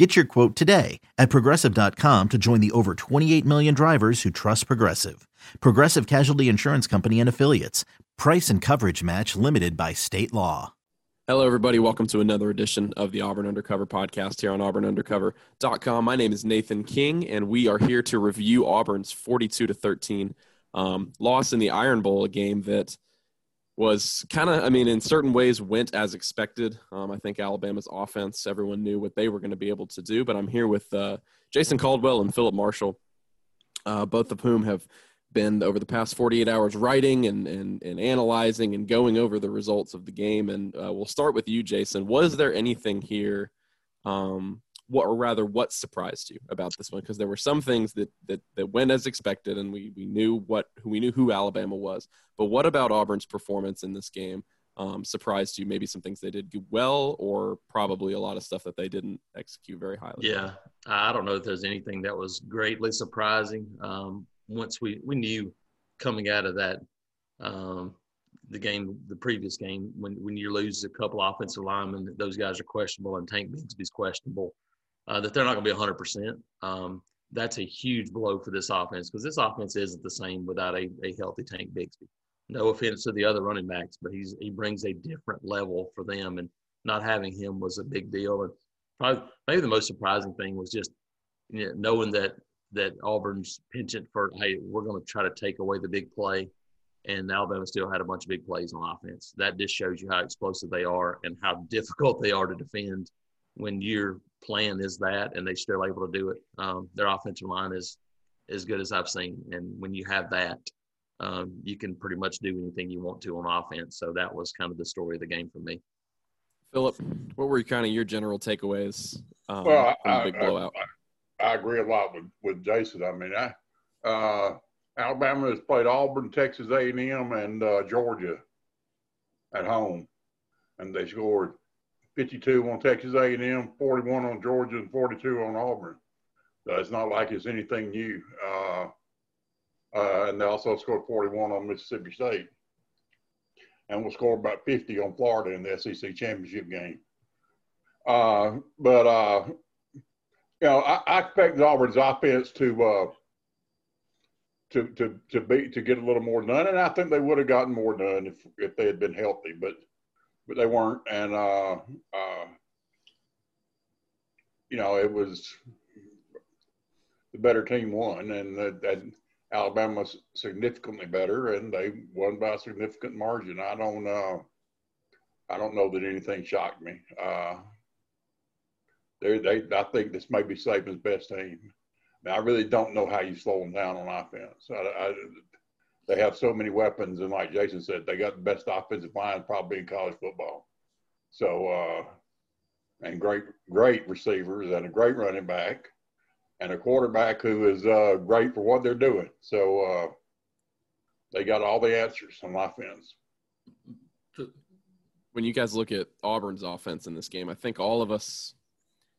Get your quote today at progressive.com to join the over 28 million drivers who trust Progressive. Progressive Casualty Insurance Company and Affiliates. Price and coverage match limited by state law. Hello, everybody. Welcome to another edition of the Auburn Undercover podcast here on auburnundercover.com. My name is Nathan King, and we are here to review Auburn's 42 to 13 um, loss in the Iron Bowl, a game that was kind of, I mean, in certain ways went as expected. Um, I think Alabama's offense, everyone knew what they were going to be able to do. But I'm here with uh, Jason Caldwell and Phillip Marshall, uh, both of whom have been over the past 48 hours writing and, and, and analyzing and going over the results of the game. And uh, we'll start with you, Jason. Was there anything here, um, what, or rather, what surprised you about this one? Because there were some things that, that, that went as expected, and we, we knew what we knew who Alabama was. But what about Auburn's performance in this game um, surprised you? Maybe some things they did well, or probably a lot of stuff that they didn't execute very highly. Yeah, I don't know if there's anything that was greatly surprising. Um, once we we knew coming out of that um, the game, the previous game, when when you lose a couple offensive linemen, those guys are questionable, and Tank Bigsby's questionable, uh, that they're not going to be 100. Um, percent That's a huge blow for this offense because this offense isn't the same without a, a healthy Tank Bigsby. No offense to the other running backs, but he's he brings a different level for them, and not having him was a big deal. And probably maybe the most surprising thing was just you know, knowing that that Auburn's penchant for hey, we're going to try to take away the big play, and Alabama still had a bunch of big plays on offense. That just shows you how explosive they are and how difficult they are to defend when your plan is that, and they're still able to do it. Um, their offensive line is as good as I've seen, and when you have that, um, you can pretty much do anything you want to on offense. So that was kind of the story of the game for me. Phillip, what were kind of your general takeaways um, well, from the big I, blowout? I, I agree a lot with, with Jason. I mean, I, uh, Alabama has played Auburn, Texas A&M, and uh, Georgia at home, and they scored 52 on Texas A&M, 41 on Georgia, and 42 on Auburn. So it's not like it's anything new. Uh, uh, and they also scored 41 on Mississippi State, and will score about 50 on Florida in the SEC championship game. Uh, but uh, you know, I, I expect Auburn's offense to uh, to to to be to get a little more done, and I think they would have gotten more done if if they had been healthy, but but they weren't, and uh, uh, you know, it was the better team won, and that, that Alabama's significantly better, and they won by a significant margin. I don't uh, I don't know that anything shocked me. Uh, they, they, I think this may be Saban's best team. I, I really don't know how you slow them down on offense. I, I, they have so many weapons, and like Jason said, they got the best offensive line probably in college football. So, uh, and great, great receivers, and a great running back, and a quarterback who is uh, great for what they're doing. So, uh, they got all the answers on offense. When you guys look at Auburn's offense in this game, I think all of us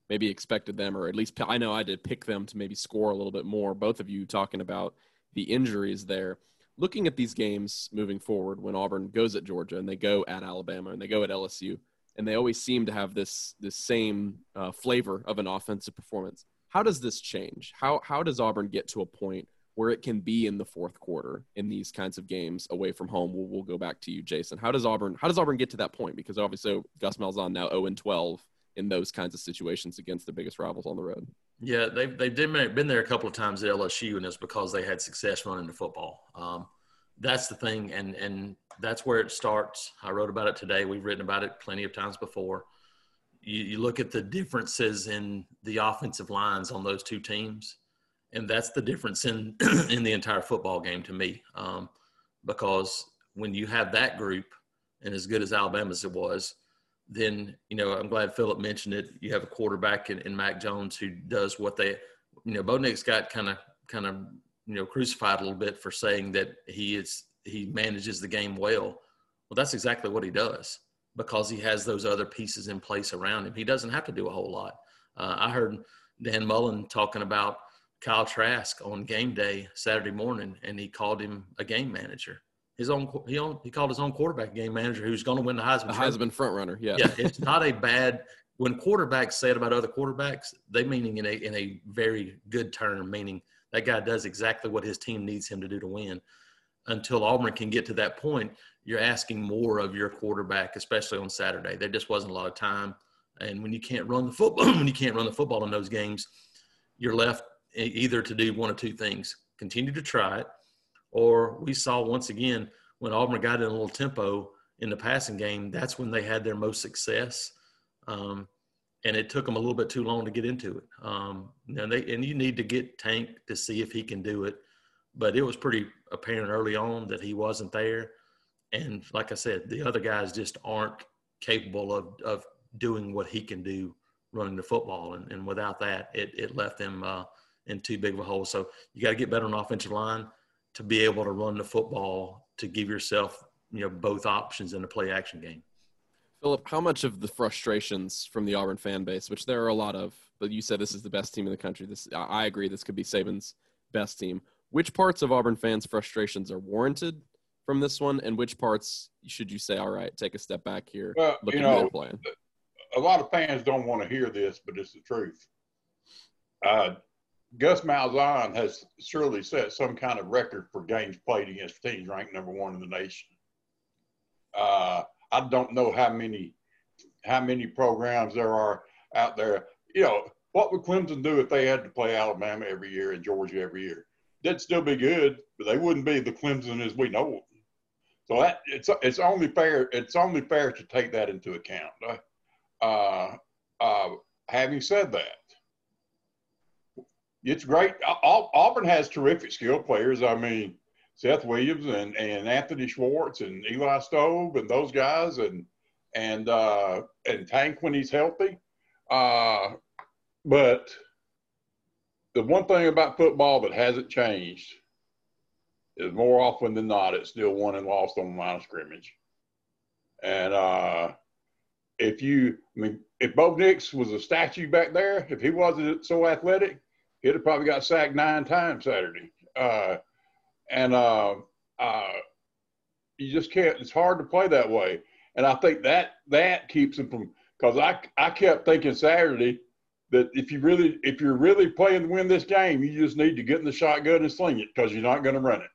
maybe expected them, or at least I know I did pick them to maybe score a little bit more. Both of you talking about the injuries there. Looking at these games moving forward, when Auburn goes at Georgia and they go at Alabama and they go at LSU, and they always seem to have this this same uh, flavor of an offensive performance. How does this change? How how does Auburn get to a point where it can be in the fourth quarter in these kinds of games away from home? We'll, we'll go back to you, Jason. How does Auburn how does Auburn get to that point? Because obviously Gus Malzahn now 0 and 12 in those kinds of situations against the biggest rivals on the road. Yeah, they've they've been there a couple of times at LSU, and it's because they had success running the football. Um, that's the thing, and and that's where it starts. I wrote about it today. We've written about it plenty of times before. You, you look at the differences in the offensive lines on those two teams, and that's the difference in in the entire football game to me. Um, because when you have that group, and as good as Alabama's it was, then you know I'm glad Phillip mentioned it. You have a quarterback in, in Mac Jones who does what they, you know, Bo Nix got kind of kind of you know crucified a little bit for saying that he is he manages the game well. Well, that's exactly what he does because he has those other pieces in place around him. He doesn't have to do a whole lot. Uh, I heard Dan Mullen talking about Kyle Trask on game day Saturday morning, and he called him a game manager. His own he own, he called his own quarterback game manager who's going to win the Heisman. The Heisman front runner, yeah. Yeah, it's not a bad when quarterbacks say it about other quarterbacks, they meaning in a in a very good term, meaning that guy does exactly what his team needs him to do to win. Until Auburn can get to that point, you're asking more of your quarterback, especially on Saturday. There just wasn't a lot of time, and when you can't run the football, when you can't run the football in those games, you're left either to do one of two things: continue to try it, or we saw once again when Auburn got in a little tempo in the passing game. That's when they had their most success. Um, and it took them a little bit too long to get into it. Um, and they and you need to get Tank to see if he can do it, but it was pretty apparent early on that he wasn't there. And like I said, the other guys just aren't capable of of doing what he can do running the football. And, and without that, it it left them uh, in too big of a hole. So you got to get better on offensive line to be able to run the football to give yourself you know both options in a play action game. Phillip, how much of the frustrations from the Auburn fan base, which there are a lot of, but you said this is the best team in the country. This I agree. This could be Saban's best team. Which parts of Auburn fans' frustrations are warranted from this one, and which parts should you say, all right, take a step back here? Well, you know, a lot of fans don't want to hear this, but it's the truth. Uh, Gus Malzahn has surely set some kind of record for games played against teams ranked number one in the nation. Uh, I don't know how many how many programs there are out there. You know, what would Clemson do if they had to play Alabama every year and Georgia every year? They'd still be good, but they wouldn't be the Clemson as we know them. So that it's it's only fair it's only fair to take that into account. Uh, uh, having said that, it's great. Auburn has terrific skill players. I mean, Seth Williams and, and Anthony Schwartz and Eli Stove and those guys and and uh, and Tank when he's healthy. Uh, but the one thing about football that hasn't changed is more often than not, it's still won and lost on the line of scrimmage. And uh, if you, I mean, if Bo Nix was a statue back there, if he wasn't so athletic, he'd have probably got sacked nine times Saturday. Uh, and uh, uh, you just can't. It's hard to play that way, and I think that that keeps them from. Because I I kept thinking Saturday that if you really if you're really playing to win this game, you just need to get in the shotgun and sling it because you're not going to run it.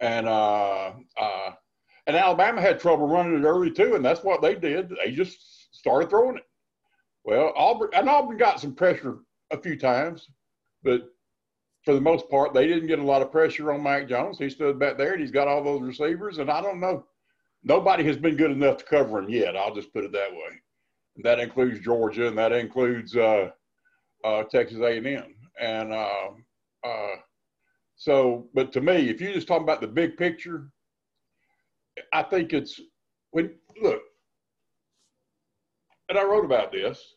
And uh, uh, and Alabama had trouble running it early too, and that's what they did. They just started throwing it. Well, Auburn and Auburn got some pressure a few times, but for the most part, they didn't get a lot of pressure on Mac Jones. He stood back there and he's got all those receivers. And I don't know, nobody has been good enough to cover him yet. I'll just put it that way. And that includes Georgia and that includes uh, uh, Texas A&M. And uh, uh, so, but to me, if you just talk about the big picture, I think it's when look, and I wrote about this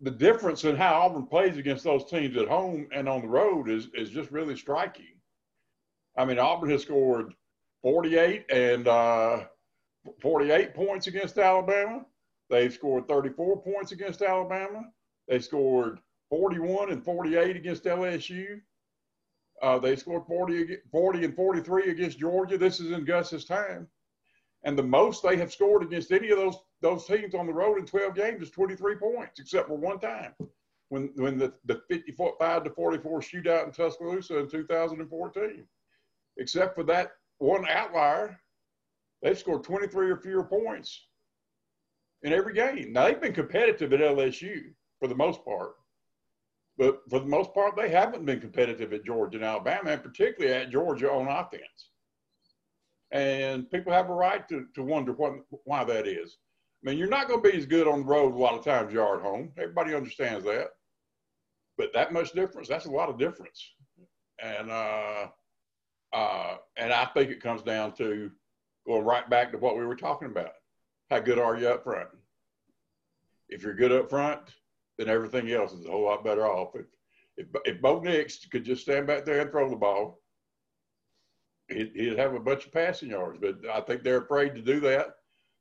the difference in how Auburn plays against those teams at home and on the road is is just really striking. I mean, Auburn has scored 48 and uh, 48 points against Alabama. They've scored 34 points against Alabama. They scored 41 and 48 against LSU. Uh, they scored 40, 40 and 43 against Georgia. This is in Gus's time. And the most they have scored against any of those those teams on the road in 12 games is 23 points, except for one time when when the, the 55 to 44 shootout in Tuscaloosa in 2014. Except for that one outlier, they've scored 23 or fewer points in every game. Now they've been competitive at LSU for the most part, But for the most part, they haven't been competitive at Georgia and Alabama, and particularly at Georgia on offense. And people have a right to, to wonder what, why that is. I mean, you're not going to be as good on the road a lot of times you are at home. Everybody understands that. But that much difference, that's a lot of difference. And uh, uh, and I think it comes down to going right back to what we were talking about. How good are you up front? If you're good up front, then everything else is a whole lot better off. If if, if Bo Nix could just stand back there and throw the ball, he'd, he'd have a bunch of passing yards. But I think they're afraid to do that.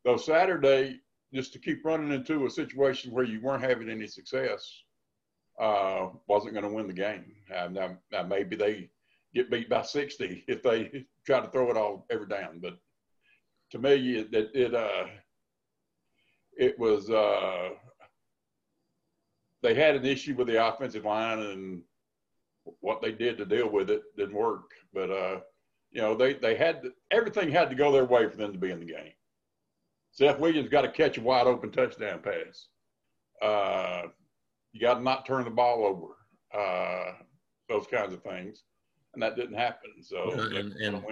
Though Saturday, just to keep running into a situation where you weren't having any success, uh, wasn't going to win the game. Uh, now, now, maybe they get beat by 60 if they try to throw it all every down. But to me, it, it, it uh, it was uh, they had an issue with the offensive line and what they did to deal with it didn't work. But uh, you know, they they had to, everything had to go their way for them to be in the game. Seth Williams got to catch a wide open touchdown pass. Uh, you got to not turn the ball over. Uh, those kinds of things, and that didn't happen. So and, and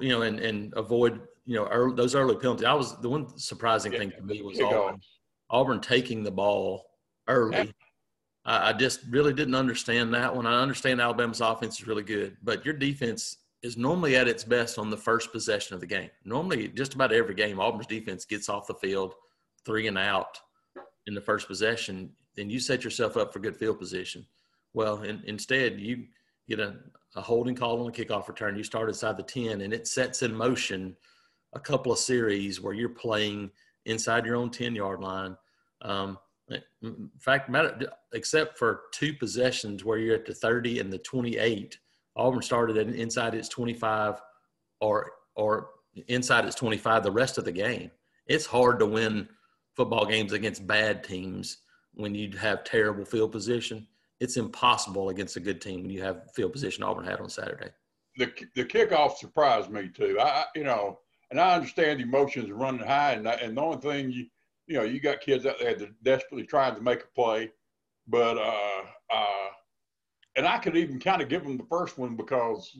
you know, and, and avoid you know early, those early penalties. I was the one surprising yeah, thing to me was Auburn, Auburn taking the ball early. Yeah. I, I just really didn't understand that one. I understand Alabama's offense is really good, but your defense is normally at its best on the first possession of the game. Normally, just about every game, Auburn's defense gets off the field three and out in the first possession. Then you set yourself up for good field position. Well, in, instead, you get a, a holding call on a kickoff return. You start inside the 10, and it sets in motion a couple of series where you're playing inside your own 10 yard line. Um, in fact, except for two possessions where you're at the 30 and the 28, Auburn started inside its 25 or or inside its 25 the rest of the game. It's hard to win football games against bad teams when you have terrible field position. It's impossible against a good team when you have field position Auburn had on Saturday. The the kickoff surprised me too. I you know, and I understand emotions running high, and and the only thing you you know you got kids out there that desperately trying to make a play, but uh uh and I could even kind of give him the first one because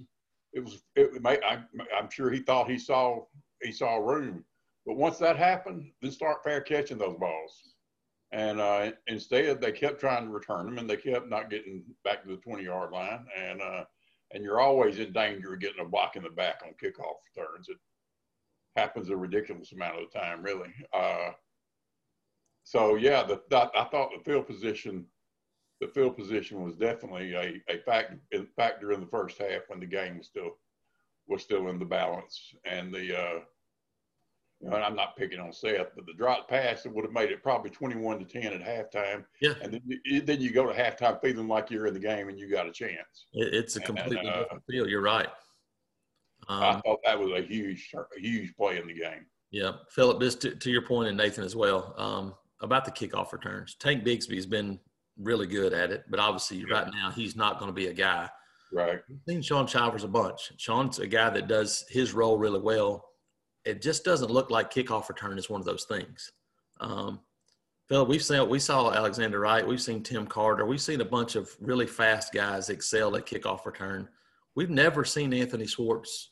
it was it may, I, I'm sure he thought he saw he saw room, but once that happened, then start fair catching those balls. And uh, instead, they kept trying to return them, and they kept not getting back to the 20 yard line. And uh, and you're always in danger of getting a block in the back on kickoff returns. It happens a ridiculous amount of the time, really. Uh, so yeah, the, the, I thought the field position the field position was definitely a, a factor, factor in the first half when the game was still was still in the balance. And the uh, you know, I'm not picking on Seth, but the drop pass it would have made it probably 21 to 10 at halftime. Yeah. And then, then you go to halftime feeling like you're in the game and you got a chance. It's a completely and, uh, different feel. You're right. Um, I thought that was a huge, a huge play in the game. Yeah, Phillip, this to, to your point, and Nathan as well um, about the kickoff returns. Tank Bigsby's been really good at it, but obviously yeah. right now he's not going to be a guy. Right. I've seen Shaun Shivers a bunch. Shaun's a guy that does his role really well. It just doesn't look like kickoff return is one of those things. Um, Phil, we've seen we saw Alexander Wright, we've seen Tim Carter, we've seen a bunch of really fast guys excel at kickoff return. We've never seen Anthony Schwartz.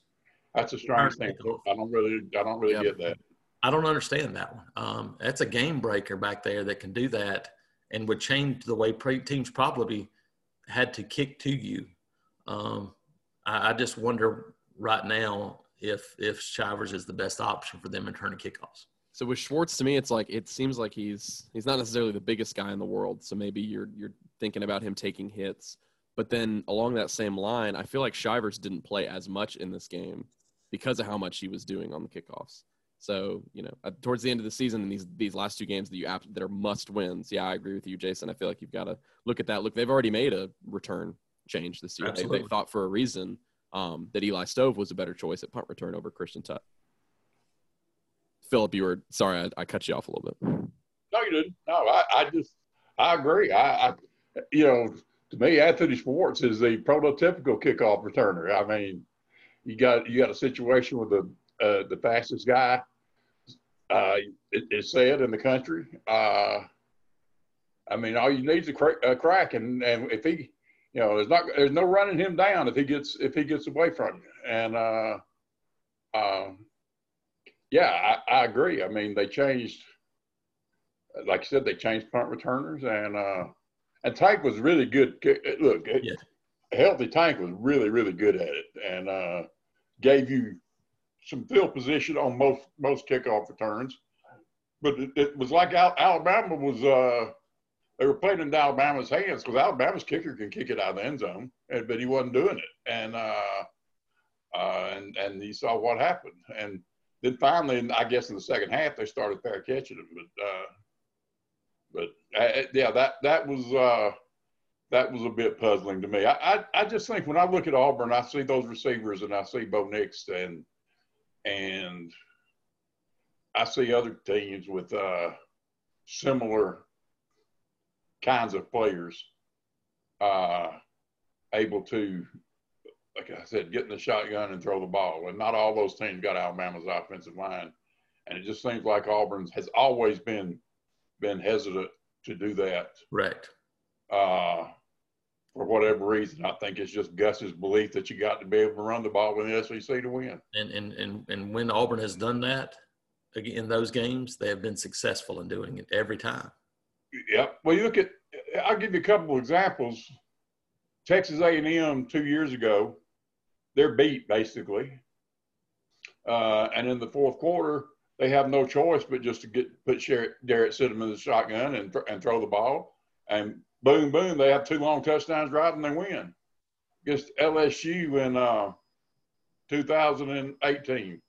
That's a strange thing. I don't really, I don't really yeah. get that. I don't understand that one. Um, that's a game breaker back there that can do that and would change the way teams probably had to kick to you. Um, I, I, just wonder right now if if Shivers is the best option for them in turn of kickoffs. So with Schwartz, to me, it's like it seems like he's he's not necessarily the biggest guy in the world. So maybe you're you're thinking about him taking hits, but then along that same line, I feel like Shivers didn't play as much in this game because of how much he was doing on the kickoffs. So you know, towards the end of the season in these these last two games that you that are must wins. Yeah, I agree with you, Jason. I feel like you've got to look at that. Look, they've already made a return change this year. They, they, thought for a reason um, that Eli Stove was a better choice at punt return over Christian Tutt. Phillip, you were sorry, I, I, cut you off a little bit. No, you didn't. No, I, I just I agree. I, I you know to me Anthony Schwartz is the prototypical kickoff returner. I mean, you got you got a situation with the uh, the fastest guy. Uh, it, it's said in the country. Uh, I mean, all you need is a, crack, a crack, and and if he, you know, there's not there's no running him down if he gets if he gets away from you. And uh, um, yeah, I, I agree. I mean, they changed, like I said, they changed punt returners, and uh, and Tank was really good. Look, yeah. healthy Tank was really really good at it, and uh, gave you some field position on most most kickoff returns. But it, it was like Alabama was uh, they were playing into Alabama's hands because Alabama's kicker can kick it out of the end zone, and, but he wasn't doing it, and uh, uh, and and saw what happened, and then finally, I guess in the second half they started fair catching him, but uh, but uh, yeah, that that was uh, that was a bit puzzling to me. I, I, I just think when I look at Auburn, I see those receivers and I see Bo Nix and and I see other teams with uh, similar kinds of players uh, able to, like I said, get in the shotgun and throw the ball. And not all those teams got Alabama's offensive line. And it just seems like Auburn has always been been hesitant to do that. Right. Uh, for whatever reason. I think it's just Gus's belief that you got to be able to run the ball in the SEC to win. And and and and when Auburn has done that in those games, they have been successful in doing it every time. Yep. Well, you look at. I'll give you a couple of examples. Texas A&M two years ago, they're beat basically, uh, and in the fourth quarter, they have no choice but just to get put Jarrett Stidham in the shotgun and and throw the ball. And boom, boom, they have two long touchdowns right and they win against LSU in uh, 2018.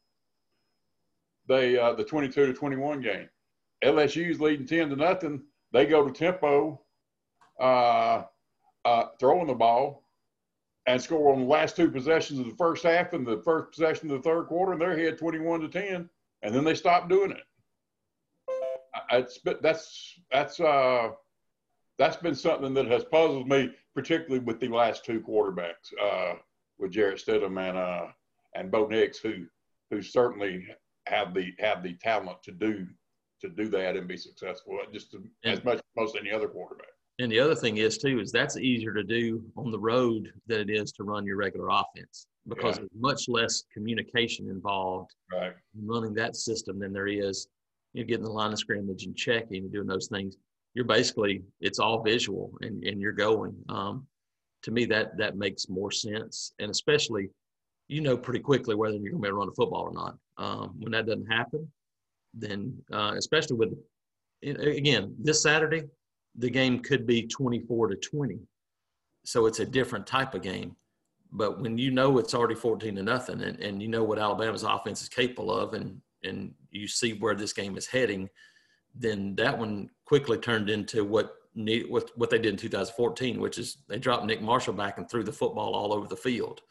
They uh, the 22 to 21 game. LSU's leading 10 to nothing. They go to tempo, uh, uh, throwing the ball, and score on the last two possessions of the first half and the first possession of the third quarter, and they're ahead 21 to 10, and then they stop doing it. It's, that's that's uh, that's been something that has puzzled me, particularly with the last two quarterbacks, uh, with Jarrett Stidham and uh, and Bo Nix, who who certainly have the have the talent to do to do that and be successful, just to, as much as most any other quarterback. And the other thing is too is that's easier to do on the road than it is to run your regular offense because yeah. there's much less communication involved right. in running that system than there is you know, getting the line of scrimmage and checking and doing those things you're basically it's all visual and, and you're going. Um, to me, that that makes more sense, and especially you know pretty quickly whether you're going to be able to run a football or not. Um, when that doesn't happen, then uh, especially with again this Saturday, the game could be 24 to 20, so it's a different type of game. But when you know it's already 14 to nothing, and, and you know what Alabama's offense is capable of, and and you see where this game is heading, then that one quickly turned into what what what they did in 2014, which is they dropped Nick Marshall back and threw the football all over the field.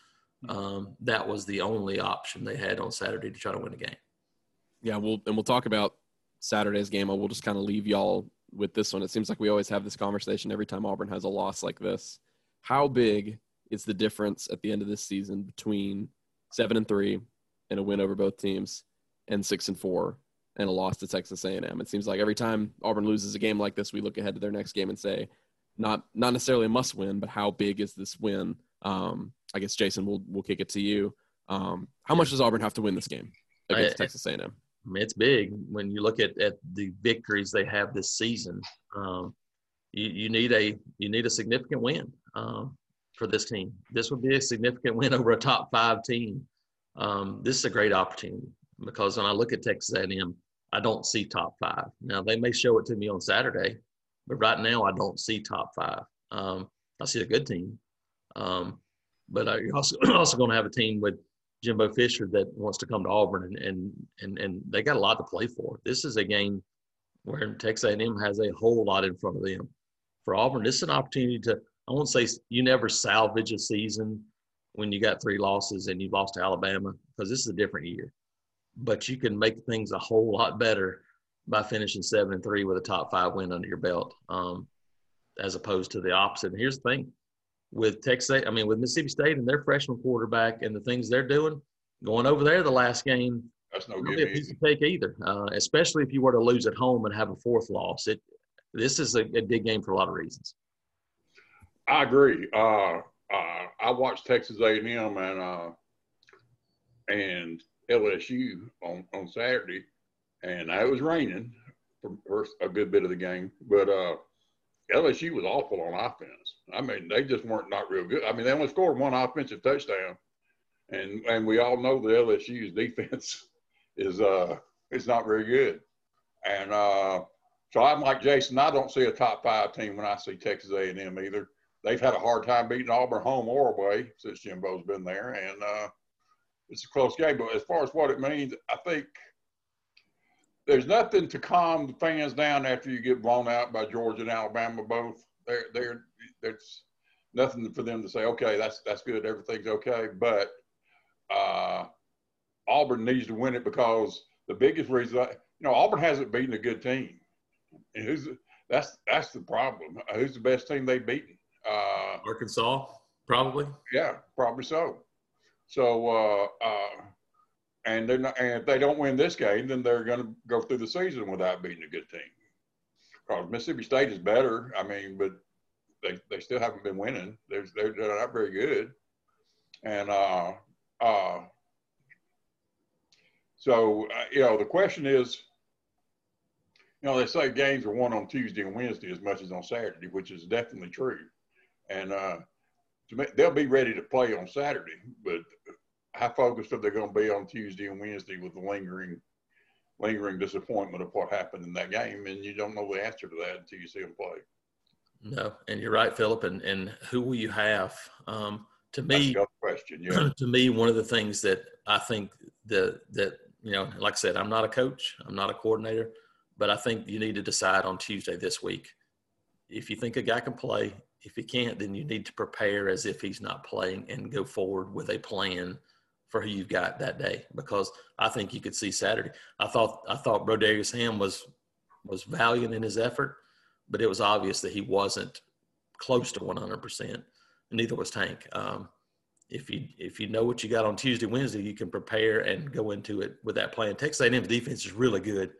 Hmm. Um, that was the only option they had on Saturday to try to win the game. Yeah, we'll and we'll talk about Saturday's game. I will just kind of leave y'all with this one. It seems like we always have this conversation every time Auburn has a loss like this. How big is the difference at the end of this season between seven and three and a win over both teams and six and four and a loss to Texas A&M. It seems like every time Auburn loses a game like this, we look ahead to their next game and say, not not necessarily a must win, but how big is this win? Um, I guess Jason, we'll we'll kick it to you. Um, how much does Auburn have to win this game against I, Texas A&M? It's big when you look at, at the victories they have this season. Um, you, you need a you need a significant win um, for this team. This would be a significant win over a top five team. Um, this is a great opportunity because when I look at Texas A&M, I don't see top five. Now they may show it to me on Saturday, but right now I don't see top five. Um, I see a good team, um, but you're also also going to have a team with Jimbo Fisher that wants to come to Auburn, and and and and they got a lot to play for. This is a game where Texas A&M has a whole lot in front of them. For Auburn, this is an opportunity to. I won't say you never salvage a season when you got three losses and you've lost to Alabama because this is a different year but you can make things a whole lot better by finishing seven and three with a top five win under your belt, um, as opposed to the opposite. And here's the thing: with Texas, I mean, with Mississippi State and their freshman quarterback and the things they're doing, going over there the last game, that's no be a piece of cake either. Uh, especially if you were to lose at home and have a fourth loss, it this is a, a big game for a lot of reasons. I agree. Uh, uh, I watched Texas A&M and uh, and LSU on, on Saturday, and it was raining for a good bit of the game. But uh, LSU was awful on offense. I mean, they just weren't not real good. I mean, they only scored one offensive touchdown, and and we all know the LSU's defense is uh is not very good. And uh, so I'm like Jason. I don't see a top five team when I see Texas A&M either. They've had a hard time beating Auburn home or away since Jimbo's been there, and uh, it's a close game. But as far as what it means, I think there's nothing to calm the fans down after you get blown out by Georgia and Alabama both. There, there, there's nothing for them to say. Okay, that's that's good. Everything's okay. But uh, Auburn needs to win it because the biggest reason, you know, Auburn hasn't beaten a good team. And who's that's that's the problem. Who's the best team they've beaten? Uh, Arkansas, probably. Yeah, probably so. So, uh, uh, and they're not, and if they don't win this game, then they're going to go through the season without being a good team. Because Mississippi State is better. I mean, but they, they still haven't been winning. They're, they're, not very good. And uh, uh, so, uh, you know, the question is, you know, they say games are won on Tuesday and Wednesday as much as on Saturday, which is definitely true. And uh, they'll be ready to play on Saturday, but how focused are they going to be on Tuesday and Wednesday with the lingering, lingering disappointment of what happened in that game? And you don't know the answer to that until you see them play. No, and you're right, Phillip. And and who will you have? Um, to me, question. Yeah. to me, one of the things that I think that that you know, like I said, I'm not a coach, I'm not a coordinator, but I think you need to decide on Tuesday this week. If you think a guy can play, if he can't, then you need to prepare as if he's not playing and go forward with a plan for who you've got that day. Because I think you could see Saturday. I thought I thought Brodarious Hamm was was valiant in his effort, but it was obvious that he wasn't close to 100 percent. Neither was Tank. Um, if you if you know what you got on Tuesday, Wednesday, you can prepare and go into it with that plan. Texas A&M's defense is really good,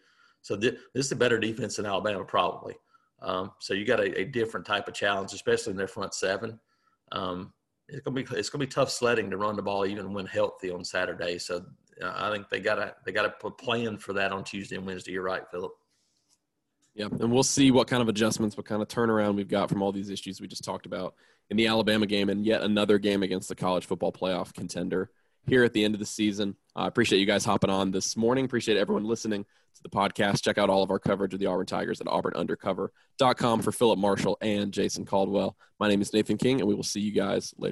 so th- this is a better defense than Alabama probably. Um, so you got a, a, different type of challenge, especially in their front seven. Um, it's gonna be it's gonna be tough sledding to run the ball even when healthy on Saturday. So uh, I think they gotta they gotta plan for that on Tuesday and Wednesday. You're right, Phillip. Yeah, and we'll see what kind of adjustments, what kind of turnaround we've got from all these issues we just talked about in the Alabama game and yet another game against the college football playoff contender here at the end of the season. I uh, appreciate you guys hopping on this morning. Appreciate everyone listening to the podcast. Check out all of our coverage of the Auburn Tigers at auburnundercover.com for Phillip Marshall and Jason Caldwell. My name is Nathan King, and we will see you guys later.